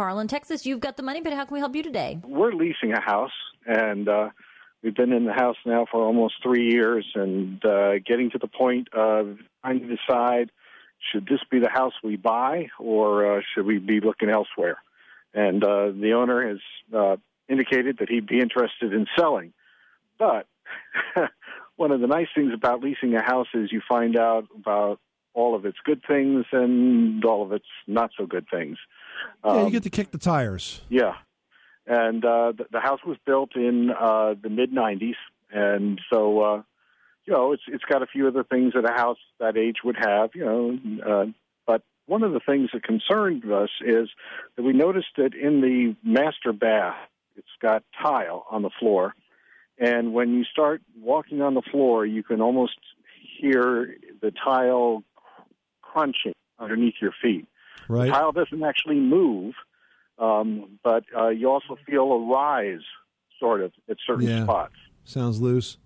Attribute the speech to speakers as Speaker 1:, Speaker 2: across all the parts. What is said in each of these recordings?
Speaker 1: Carl in Texas. You've got the money, but how can we help you today?
Speaker 2: We're leasing a house, and uh, we've been in the house now for almost three years, and uh, getting to the point of trying to decide should this be the house we buy, or uh, should we be looking elsewhere? And uh, the owner has uh, indicated that he'd be interested in selling, but one of the nice things about leasing a house is you find out about all of its good things and all of its not so good things.
Speaker 3: Um, yeah, you get to kick the tires.
Speaker 2: Yeah, and uh, the, the house was built in uh, the mid '90s, and so uh, you know it's it's got a few of the things that a house that age would have. You know, uh, but one of the things that concerned us is that we noticed that in the master bath, it's got tile on the floor, and when you start walking on the floor, you can almost hear the tile crunching underneath your feet.
Speaker 3: Right.
Speaker 2: The tile doesn't actually move, um, but uh, you also feel a rise, sort of, at certain
Speaker 3: yeah.
Speaker 2: spots.
Speaker 3: Sounds loose.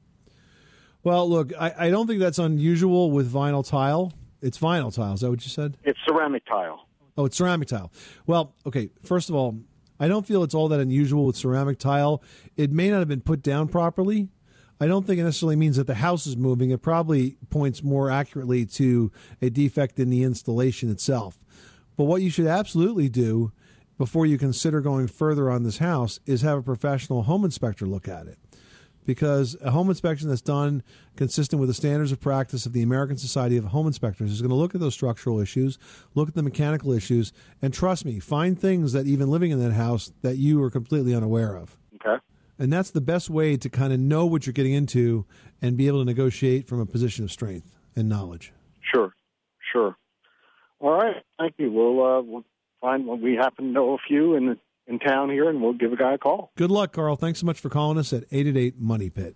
Speaker 3: Well, look, I, I don't think that's unusual with vinyl tile. It's vinyl tile. Is that what you said?
Speaker 2: It's ceramic tile.
Speaker 3: Oh, it's ceramic tile. Well, okay. First of all, I don't feel it's all that unusual with ceramic tile. It may not have been put down properly. I don't think it necessarily means that the house is moving. It probably points more accurately to a defect in the installation itself. But what you should absolutely do before you consider going further on this house is have a professional home inspector look at it. Because a home inspection that's done consistent with the standards of practice of the American Society of Home Inspectors is going to look at those structural issues, look at the mechanical issues, and trust me, find things that even living in that house that you are completely unaware of. And that's the best way to kind of know what you're getting into and be able to negotiate from a position of strength and knowledge.
Speaker 2: Sure, sure. All right, thank you. We'll, uh, we'll find what we happen to know a few in in town here, and we'll give a guy a call.
Speaker 3: Good luck, Carl. Thanks so much for calling us at eight eight eight Money Pit.